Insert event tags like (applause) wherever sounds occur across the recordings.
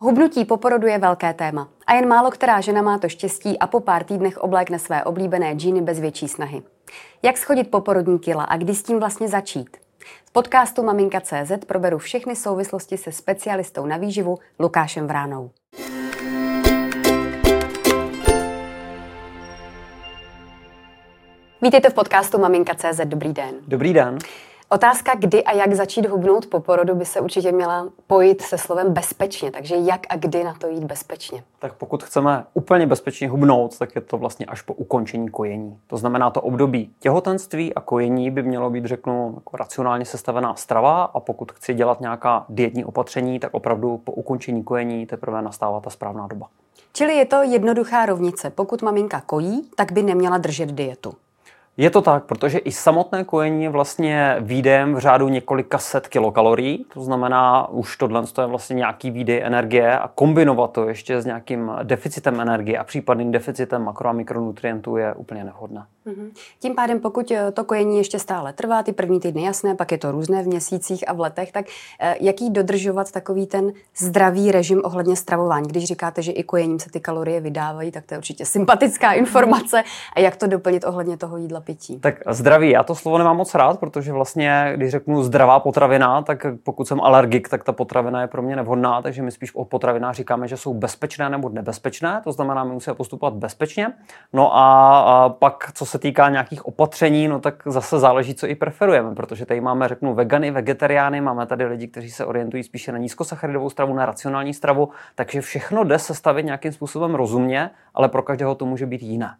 Hubnutí po porodu je velké téma a jen málo která žena má to štěstí a po pár týdnech oblékne své oblíbené džíny bez větší snahy. Jak schodit poporodní kila a kdy s tím vlastně začít? V podcastu Maminka.cz proberu všechny souvislosti se specialistou na výživu Lukášem Vránou. Vítejte v podcastu Maminka.cz. Dobrý den. Dobrý den. Otázka, kdy a jak začít hubnout po porodu, by se určitě měla pojít se slovem bezpečně. Takže jak a kdy na to jít bezpečně? Tak pokud chceme úplně bezpečně hubnout, tak je to vlastně až po ukončení kojení. To znamená, to období těhotenství a kojení by mělo být, řeknu, jako racionálně sestavená strava a pokud chci dělat nějaká dietní opatření, tak opravdu po ukončení kojení teprve nastává ta správná doba. Čili je to jednoduchá rovnice. Pokud maminka kojí, tak by neměla držet dietu. Je to tak, protože i samotné kojení je vlastně výdejem v řádu několika set kilokalorií, to znamená, už tohle je vlastně nějaký výdej energie a kombinovat to ještě s nějakým deficitem energie a případným deficitem makro a mikronutrientů je úplně nevhodné. Mm-hmm. Tím pádem, pokud eh, to kojení ještě stále trvá, ty první týdny jasné, pak je to různé v měsících a v letech, tak eh, jaký dodržovat takový ten zdravý režim ohledně stravování? Když říkáte, že i kojením se ty kalorie vydávají, tak to je určitě sympatická (laughs) informace. A jak to doplnit ohledně toho jídla pití? Tak zdraví, já to slovo nemám moc rád, protože vlastně, když řeknu zdravá potravina, tak pokud jsem alergik, tak ta potravina je pro mě nevhodná, takže my spíš o potravinách říkáme, že jsou bezpečné nebo nebezpečné, to znamená, my musíme postupovat bezpečně. No a, a pak, co se týká nějakých opatření, no tak zase záleží, co i preferujeme, protože tady máme, řeknu, vegany, vegetariány, máme tady lidi, kteří se orientují spíše na nízkosacharidovou stravu, na racionální stravu, takže všechno jde sestavit nějakým způsobem rozumně, ale pro každého to může být jiné.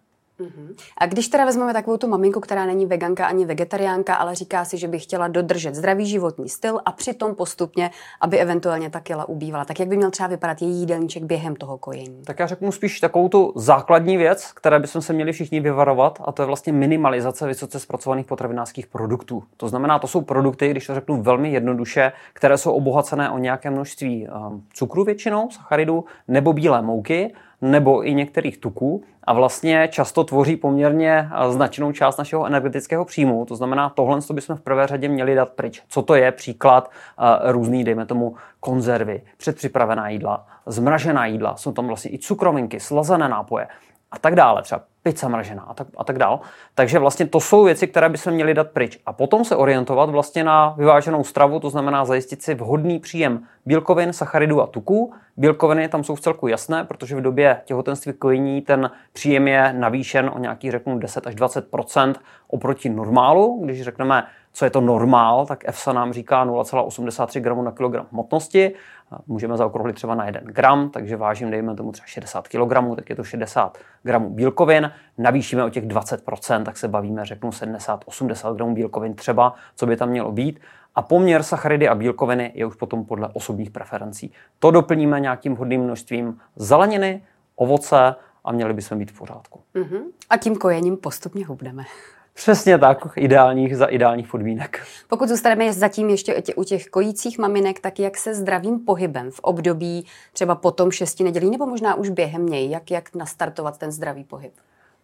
A když teda vezmeme takovou tu maminku, která není veganka ani vegetariánka, ale říká si, že by chtěla dodržet zdravý životní styl a přitom postupně, aby eventuálně ta kila ubývala, tak jak by měl třeba vypadat její jídelníček během toho kojení? Tak já řeknu spíš takovou tu základní věc, které bychom se měli všichni vyvarovat, a to je vlastně minimalizace vysoce zpracovaných potravinářských produktů. To znamená, to jsou produkty, když to řeknu velmi jednoduše, které jsou obohacené o nějaké množství um, cukru většinou, sacharidů, nebo bílé mouky, nebo i některých tuků a vlastně často tvoří poměrně eh, značnou část našeho energetického příjmu. To znamená, tohle bychom v prvé řadě měli dát pryč. Co to je? Příklad uh, různý, dejme tomu, konzervy, předpřipravená jídla, zmražená jídla, jsou tam vlastně i cukrovinky, slazené nápoje a tak dále, třeba pizza mražená a tak, a tak dále. Takže vlastně to jsou věci, které by se měly dát pryč. A potom se orientovat vlastně na vyváženou stravu, to znamená zajistit si vhodný příjem bílkovin, sacharidů a tuků. Bílkoviny tam jsou v celku jasné, protože v době těhotenství kojení ten příjem je navýšen o nějakých, řeknu, 10 až 20 oproti normálu. Když řekneme co je to normál, tak EFSA nám říká 0,83 gramu na kilogram hmotnosti. Můžeme zaokrouhlit třeba na 1 gram, takže vážím, dejme tomu třeba 60 kg, tak je to 60 gramů bílkovin. Navýšíme o těch 20%, tak se bavíme, řeknu 70-80 gramů bílkovin třeba, co by tam mělo být. A poměr sacharidy a bílkoviny je už potom podle osobních preferencí. To doplníme nějakým vhodným množstvím zeleniny, ovoce a měli bychom být v pořádku. Uh-huh. A tím kojením postupně hubneme. Přesně tak, ideálních za ideálních podmínek. Pokud zůstaneme zatím ještě u těch kojících maminek, tak jak se zdravým pohybem v období třeba potom šesti nedělí, nebo možná už během něj, jak, jak nastartovat ten zdravý pohyb?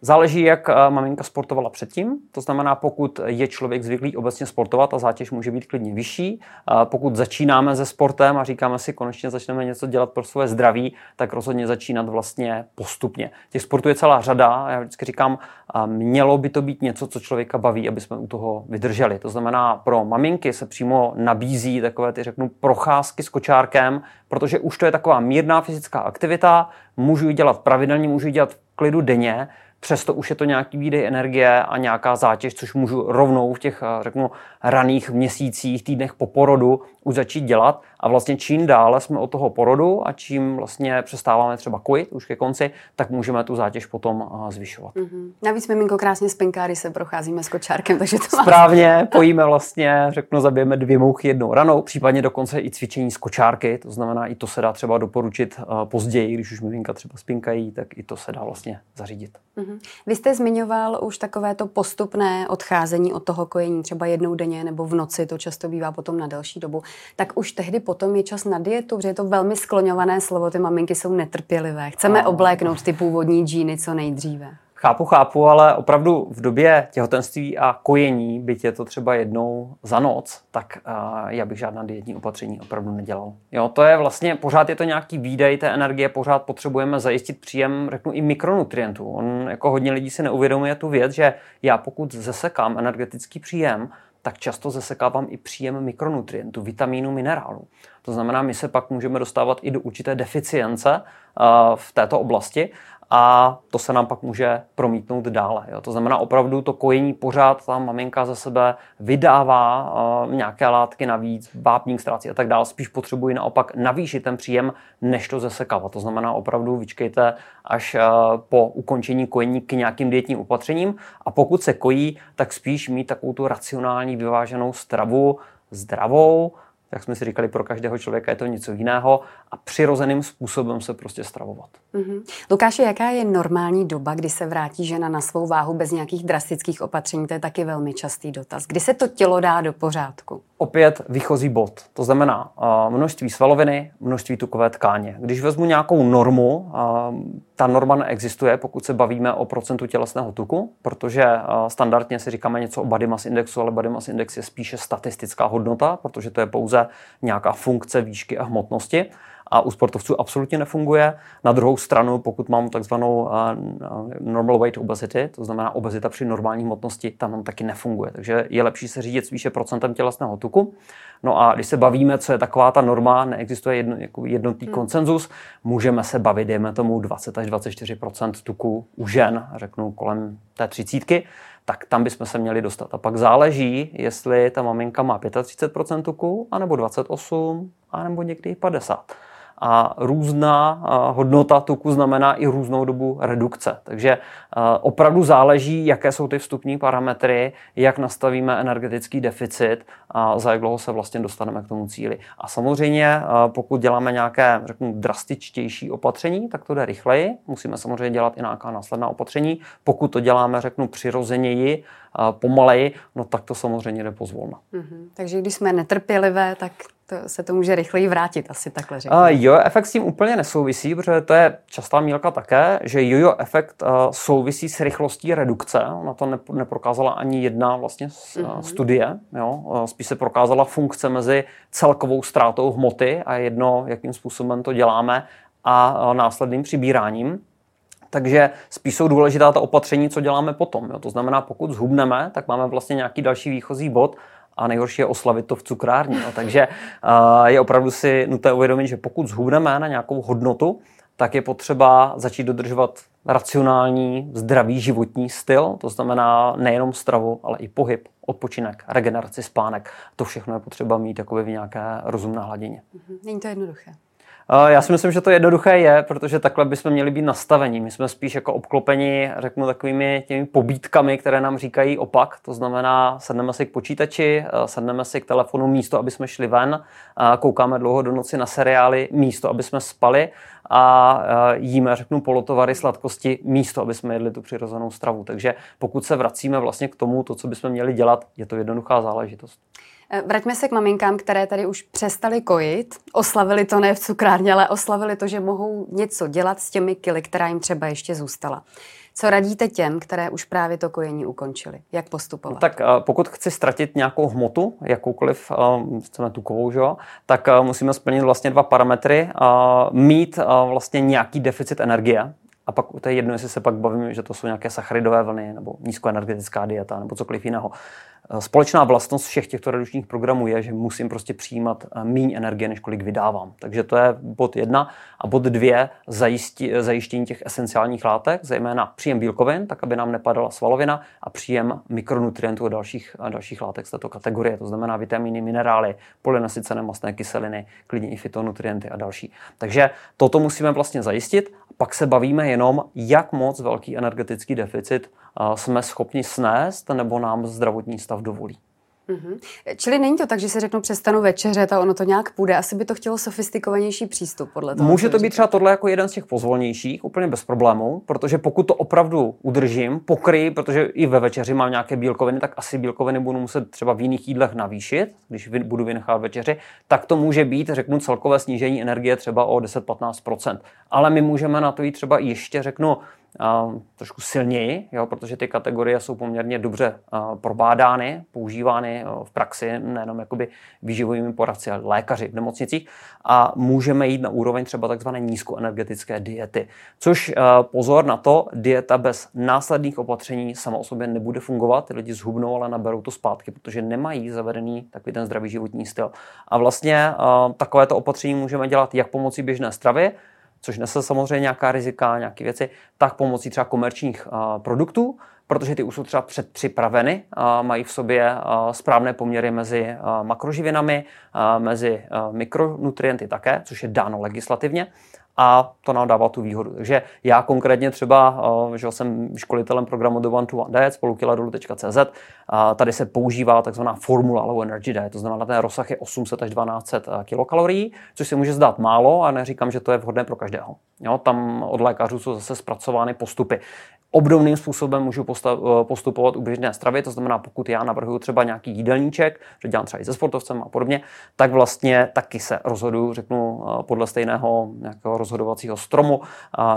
Záleží, jak eh, maminka sportovala předtím. To znamená, pokud je člověk zvyklý obecně sportovat, ta zátěž může být klidně vyšší. Pokud začínáme se sportem a říkáme si, konečně začneme něco dělat pro své zdraví, tak rozhodně začínat vlastně postupně. Těch sportů je celá řada. Já vždycky říkám, mělo by to být něco, co člověka baví, aby jsme u toho vydrželi. To znamená, pro maminky se přímo nabízí takové ty, řeknu, procházky s kočárkem, protože už to je taková mírná fyzická aktivita, můžu ji dělat pravidelně, můžu ji dělat v klidu denně, přesto už je to nějaký výdej energie a nějaká zátěž, což můžu rovnou v těch, eh, řeknu, raných měsících, týdnech po porodu už začít dělat. A vlastně čím dále jsme od toho porodu a čím vlastně přestáváme třeba kojit už ke konci, tak můžeme tu zátěž potom eh, zvyšovat. Mm-hmm. Navíc miminko krásně z penkáry se procházíme s kočárkem, (laughs) takže to Správně, pojíme vlastně, řeknu, zabijeme dvě mouchy jednou ranou, případně dokonce i cvičení z kočárky, to znamená, i to se dá třeba doporučit eh, později, když už miminka třeba spinkají, tak i to se dá vlastně zařídit. Mm-hmm. Vy jste zmiňoval už takové to postupné odcházení od toho kojení, třeba jednou denně nebo v noci, to často bývá potom na delší dobu. Tak už tehdy potom je čas na dietu, protože je to velmi skloňované slovo, ty maminky jsou netrpělivé. Chceme obléknout ty původní džíny co nejdříve. Chápu, chápu, ale opravdu v době těhotenství a kojení, byť je to třeba jednou za noc, tak uh, já bych žádná dietní opatření opravdu nedělal. Jo, to je vlastně, pořád je to nějaký výdej té energie, pořád potřebujeme zajistit příjem, řeknu, i mikronutrientů. On, jako hodně lidí si neuvědomuje tu věc, že já pokud zesekám energetický příjem, tak často zesekávám i příjem mikronutrientů, vitamínů, minerálů. To znamená, my se pak můžeme dostávat i do určité deficience uh, v této oblasti a to se nám pak může promítnout dále. Jo. To znamená opravdu to kojení pořád ta maminka ze sebe vydává uh, nějaké látky navíc, vápník ztrácí a tak dále. Spíš potřebují naopak navýšit ten příjem, než to zesekávat. To znamená opravdu vyčkejte až uh, po ukončení kojení k nějakým dietním opatřením a pokud se kojí, tak spíš mít takovou tu racionální vyváženou stravu, zdravou, jak jsme si říkali, pro každého člověka je to něco jiného a přirozeným způsobem se prostě stravovat. Mm-hmm. Lukáši, jaká je normální doba, kdy se vrátí žena na svou váhu bez nějakých drastických opatření? To je taky velmi častý dotaz. Kdy se to tělo dá do pořádku? Opět výchozí bod. To znamená uh, množství svaloviny, množství tukové tkáně. Když vezmu nějakou normu, uh, ta norma neexistuje, pokud se bavíme o procentu tělesného tuku, protože uh, standardně si říkáme něco o body mass indexu, ale body mass index je spíše statistická hodnota, protože to je pouze nějaká funkce výšky a hmotnosti a u sportovců absolutně nefunguje. Na druhou stranu, pokud mám takzvanou normal weight obesity, to znamená obezita při normální hmotnosti, tam nám taky nefunguje. Takže je lepší se řídit spíše procentem tělesného tuku. No a když se bavíme, co je taková ta norma, neexistuje jedno, jako jednotný hmm. konsenzus, můžeme se bavit, dejme tomu 20 až 24% tuku u žen, řeknu kolem té třicítky, tak tam bychom se měli dostat. A pak záleží, jestli ta maminka má 35% tuku, anebo 28, anebo někdy 50 a různá hodnota tuku znamená i různou dobu redukce. Takže opravdu záleží, jaké jsou ty vstupní parametry, jak nastavíme energetický deficit a za jak dlouho se vlastně dostaneme k tomu cíli. A samozřejmě, pokud děláme nějaké, řeknu, drastičtější opatření, tak to jde rychleji. Musíme samozřejmě dělat i nějaká následná opatření. Pokud to děláme, řeknu, přirozeněji, pomaleji, no tak to samozřejmě jde pozvolna. Mm-hmm. Takže když jsme netrpělivé, tak se to může rychleji vrátit, asi takhle řeknu. Uh, jo, efekt s tím úplně nesouvisí, protože to je častá mílka také, že jojo efekt uh, souvisí s rychlostí redukce. Na to neprokázala ani jedna vlastně uh, studie. Jo? Spíš se prokázala funkce mezi celkovou ztrátou hmoty a jedno, jakým způsobem to děláme a uh, následným přibíráním. Takže spíš jsou důležitá ta opatření, co děláme potom. Jo? To znamená, pokud zhubneme, tak máme vlastně nějaký další výchozí bod a nejhorší je oslavit to v cukrárně. No. Takže uh, je opravdu si nutné uvědomit, že pokud zhubneme na nějakou hodnotu, tak je potřeba začít dodržovat racionální, zdravý životní styl, to znamená nejenom stravu, ale i pohyb, odpočinek, regeneraci, spánek. To všechno je potřeba mít takové v nějaké rozumné hladině. Mhm. Není to jednoduché. Já si myslím, že to jednoduché je, protože takhle bychom měli být nastavení. My jsme spíš jako obklopeni, řeknu, takovými těmi pobítkami, které nám říkají opak. To znamená, sedneme si k počítači, sedneme si k telefonu místo, aby jsme šli ven, koukáme dlouho do noci na seriály místo, aby jsme spali a jíme, řeknu, polotovary, sladkosti místo, aby jsme jedli tu přirozenou stravu. Takže pokud se vracíme vlastně k tomu, to, co bychom měli dělat, je to jednoduchá záležitost. Eh, vraťme se k maminkám, které tady už přestali kojit. Oslavili to ne v cukrárně, ale oslavili to, že mohou něco dělat s těmi kily, která jim třeba ještě zůstala. Co radíte těm, které už právě to kojení ukončili? Jak postupovat? No, tak eh, pokud chci ztratit nějakou hmotu, jakoukoliv, eh, chceme tukovou, že? tak musíme splnit vlastně dva parametry. Mít vlastně nějaký deficit energie, a pak to je jedno, jestli se pak bavíme, že to jsou nějaké sacharidové vlny nebo nízkoenergetická dieta nebo cokoliv jiného. Eh, společná vlastnost všech těchto redukčních programů je, že musím prostě přijímat eh, méně energie, než kolik vydávám. Takže to je bod jedna. A bod dvě, zajistí, eh, zajištění těch esenciálních látek, zejména příjem bílkovin, tak aby nám nepadala svalovina a příjem mikronutrientů a dalších, a dalších látek z této kategorie. To znamená vitamíny, minerály, polynasycené mastné kyseliny, klidně i fytonutrienty a další. Takže toto musíme vlastně zajistit. Pak se bavíme jenom, jak moc velký energetický deficit jsme schopni snést nebo nám zdravotní stav dovolí. Mm-hmm. Čili není to tak, že se řeknou přestanu večeřet a ono to nějak půjde. Asi by to chtělo sofistikovanější přístup podle toho. Může to být třeba tohle jako jeden z těch pozvolnějších, úplně bez problémů, protože pokud to opravdu udržím, pokryji, protože i ve večeři mám nějaké bílkoviny, tak asi bílkoviny budu muset třeba v jiných jídlech navýšit, když budu vynechat večeři, tak to může být, řeknu, celkové snížení energie třeba o 10-15%. Ale my můžeme na to jít třeba ještě, řeknu, trošku silněji, jo, protože ty kategorie jsou poměrně dobře probádány, používány v praxi, nejenom jakoby výživovými poradci, ale lékaři v nemocnicích a můžeme jít na úroveň třeba takzvané nízkoenergetické diety. Což pozor na to, dieta bez následných opatření sama o sobě nebude fungovat, ty lidi zhubnou, ale naberou to zpátky, protože nemají zavedený takový ten zdravý životní styl. A vlastně uh, takovéto opatření můžeme dělat jak pomocí běžné stravy, což nese samozřejmě nějaká rizika, nějaké věci, tak pomocí třeba komerčních produktů, protože ty už jsou třeba předpřipraveny, mají v sobě správné poměry mezi makroživinami, mezi mikronutrienty také, což je dáno legislativně a to nám dává tu výhodu. Takže já konkrétně třeba, že jsem školitelem programu The One to One Diet, spolukiladolu.cz, tady se používá takzvaná formula Low Energy Diet, to znamená, ten rozsah je 800 až 1200 kilokalorií, což se může zdát málo a neříkám, že to je vhodné pro každého. Jo, tam od lékařů jsou zase zpracovány postupy. Obdobným způsobem můžu postupovat u běžné stravy, to znamená, pokud já navrhuji třeba nějaký jídelníček, že dělám třeba i se sportovcem a podobně, tak vlastně taky se rozhoduju, řeknu, podle stejného nějakého rozhodovacího stromu,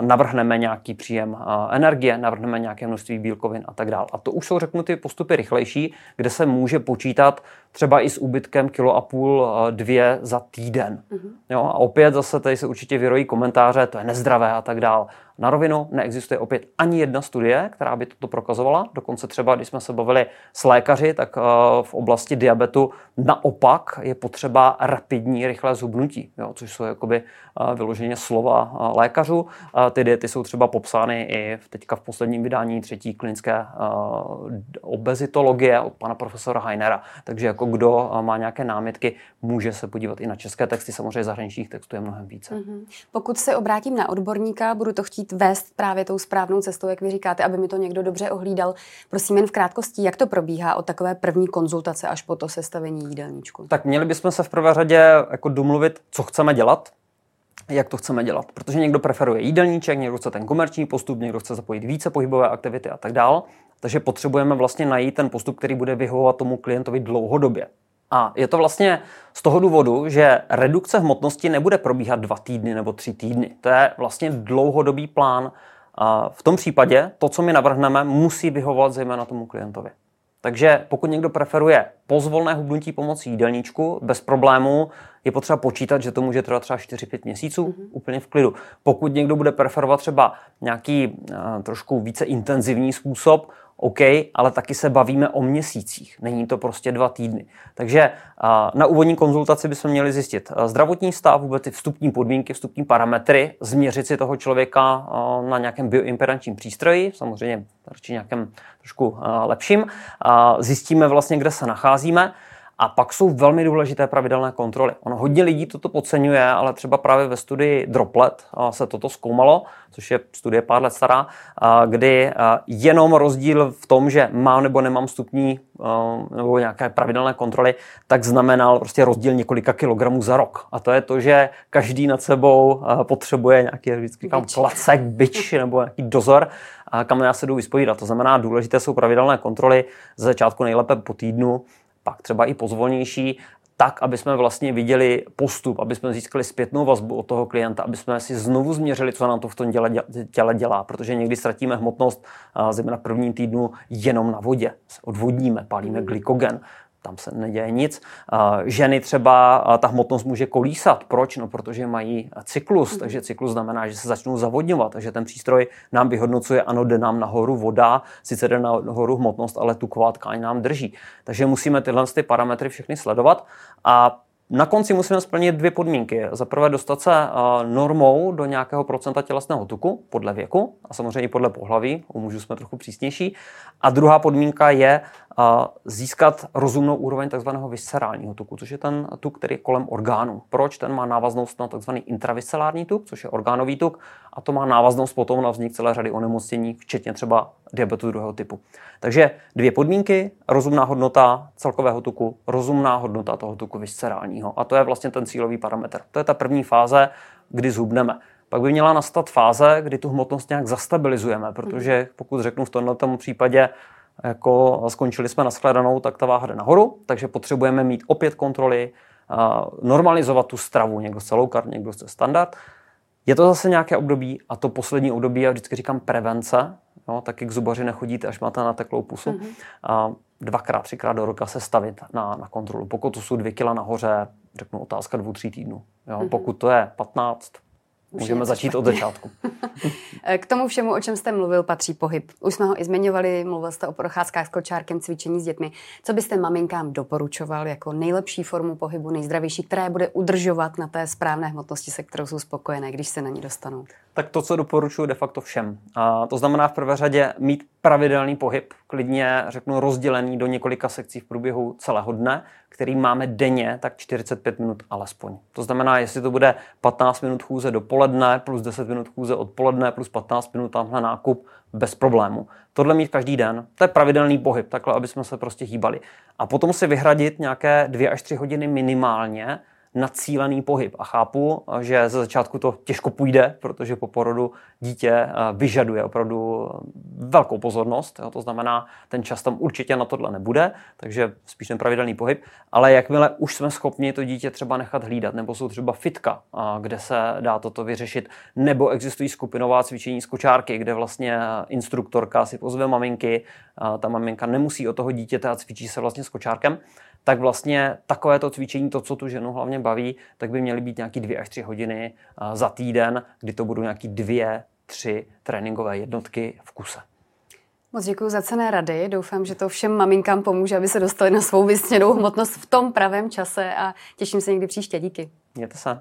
navrhneme nějaký příjem energie, navrhneme nějaké množství bílkovin a tak dále. A to už jsou, řeknu, ty postupy rychlejší, kde se může počítat třeba i s úbytkem kilo a půl, dvě za týden. Mm-hmm. Jo, a opět zase tady se určitě vyrojí komentáře, to je nezdravé a tak dále. Na rovinu neexistuje opět ani jedna studie, která by toto prokazovala. Dokonce třeba, když jsme se bavili s lékaři, tak eh, v oblasti diabetu naopak je potřeba rapidní, rychlé zubnutí, jo, což jsou jakoby eh, vyloženě slova eh, lékařů. Ty diety jsou třeba popsány i teďka v posledním vydání třetí klinické obezitologie od pana profesora Heinera. Takže jako kdo má nějaké námitky, může se podívat i na české texty, samozřejmě zahraničních textů je mnohem více. Mm-hmm. Pokud se obrátím na odborníka, budu to chtít chtít vést právě tou správnou cestou, jak vy říkáte, aby mi to někdo dobře ohlídal. Prosím jen v krátkosti, jak to probíhá od takové první konzultace až po to sestavení jídelníčku? Tak měli bychom se v prvé řadě jako domluvit, co chceme dělat, jak to chceme dělat. Protože někdo preferuje jídelníček, někdo chce ten komerční postup, někdo chce zapojit více pohybové aktivity a tak dále. Takže potřebujeme vlastně najít ten postup, který bude vyhovovat tomu klientovi dlouhodobě. A je to vlastně z toho důvodu, že redukce hmotnosti nebude probíhat dva týdny nebo tři týdny. To je vlastně dlouhodobý plán. A v tom případě to, co my navrhneme, musí vyhovovat zejména tomu klientovi. Takže pokud někdo preferuje pozvolné hubnutí pomocí jídelníčku, bez problémů, je potřeba počítat, že to může trvat třeba 4-5 měsíců mm-hmm. úplně v klidu. Pokud někdo bude preferovat třeba nějaký uh, trošku více intenzivní způsob, OK, ale taky se bavíme o měsících. Není to prostě dva týdny. Takže na úvodní konzultaci bychom měli zjistit zdravotní stav, vůbec ty vstupní podmínky, vstupní parametry, změřit si toho člověka na nějakém bioimpedančním přístroji, samozřejmě radši nějakém trošku lepším. Zjistíme vlastně, kde se nacházíme. A pak jsou velmi důležité pravidelné kontroly. Ono hodně lidí toto podceňuje, ale třeba právě ve studii Droplet se toto zkoumalo, což je studie pár let stará, kdy jenom rozdíl v tom, že mám nebo nemám stupní nebo nějaké pravidelné kontroly, tak znamenal prostě rozdíl několika kilogramů za rok. A to je to, že každý nad sebou potřebuje nějaký, vždycky říkám, klacek, byč (laughs) nebo nějaký dozor, kam já se jdu vyspovídat. To znamená, důležité jsou pravidelné kontroly, ze začátku nejlépe po týdnu, pak třeba i pozvolnější, tak, aby jsme vlastně viděli postup, aby jsme získali zpětnou vazbu od toho klienta, aby jsme si znovu změřili, co nám to v tom těle, těle dělá, protože někdy ztratíme hmotnost, zejména v prvním týdnu, jenom na vodě. Odvodníme, palíme glykogen tam se neděje nic. Ženy třeba ta hmotnost může kolísat. Proč? No, protože mají cyklus, mhm. takže cyklus znamená, že se začnou zavodňovat, takže ten přístroj nám vyhodnocuje, ano, jde nám nahoru voda, sice jde nahoru hmotnost, ale tuková tkáň nám drží. Takže musíme tyhle ty parametry všechny sledovat a na konci musíme splnit dvě podmínky. Za prvé dostat se normou do nějakého procenta tělesného tuku podle věku a samozřejmě podle pohlaví, u mužů jsme trochu přísnější. A druhá podmínka je získat rozumnou úroveň tzv. viscerálního tuku, což je ten tuk, který je kolem orgánu. Proč? Ten má návaznost na tzv. intraviscerální tuk, což je orgánový tuk, a to má návaznost potom na vznik celé řady onemocnění, včetně třeba diabetu druhého typu. Takže dvě podmínky, rozumná hodnota celkového tuku, rozumná hodnota toho tuku viscerálního. A to je vlastně ten cílový parametr. To je ta první fáze, kdy zhubneme. Pak by měla nastat fáze, kdy tu hmotnost nějak zastabilizujeme, protože pokud řeknu v tomto případě, jako skončili jsme na shledanou, tak ta váha jde nahoru, takže potřebujeme mít opět kontroly, normalizovat tu stravu, někdo chce low carb, někdo chce standard. Je to zase nějaké období a to poslední období, já vždycky říkám prevence, jo, taky k zubaři nechodíte, až máte nateklou pusu. Mm-hmm. A dvakrát, třikrát do roka se stavit na, na kontrolu. Pokud to jsou dvě kila nahoře, řeknu otázka dvou, tří týdnů. Jo. Mm-hmm. Pokud to je 15, už Můžeme začít špatně. od začátku. (laughs) K tomu všemu, o čem jste mluvil, patří pohyb. Už jsme ho i zmiňovali, mluvil jste o procházkách s kočárkem, cvičení s dětmi. Co byste maminkám doporučoval jako nejlepší formu pohybu, nejzdravější, která je bude udržovat na té správné hmotnosti, se kterou jsou spokojené, když se na ní dostanou? Tak to, co doporučuji de facto všem. A to znamená v prvé řadě mít pravidelný pohyb, klidně řeknu rozdělený do několika sekcí v průběhu celého dne, který máme denně, tak 45 minut alespoň. To znamená, jestli to bude 15 minut chůze dopoledne plus 10 minut chůze odpoledne plus 15 minut tamhle nákup, bez problému. Tohle mít každý den, to je pravidelný pohyb, takhle, aby jsme se prostě hýbali. A potom si vyhradit nějaké 2 až 3 hodiny minimálně na cílený pohyb. A chápu, že ze začátku to těžko půjde, protože po porodu dítě eh, vyžaduje opravdu velkou pozornost. Jo? To znamená, ten čas tam určitě na tohle nebude, takže spíš ten pravidelný pohyb. Ale jakmile už jsme schopni to dítě třeba nechat hlídat, nebo jsou třeba fitka, kde se dá toto vyřešit, nebo existují skupinová cvičení z kočárky, kde vlastně instruktorka si pozve maminky, ta maminka nemusí o toho dítěte a cvičí se vlastně s kočárkem, tak vlastně takovéto cvičení, to, co tu ženu hlavně baví, tak by měly být nějaký dvě až tři hodiny za týden, kdy to budou nějaký dvě, tři tréninkové jednotky v kuse. Moc děkuji za cené rady. Doufám, že to všem maminkám pomůže, aby se dostali na svou vysněnou hmotnost v tom pravém čase a těším se někdy příště. Díky. Mějte se.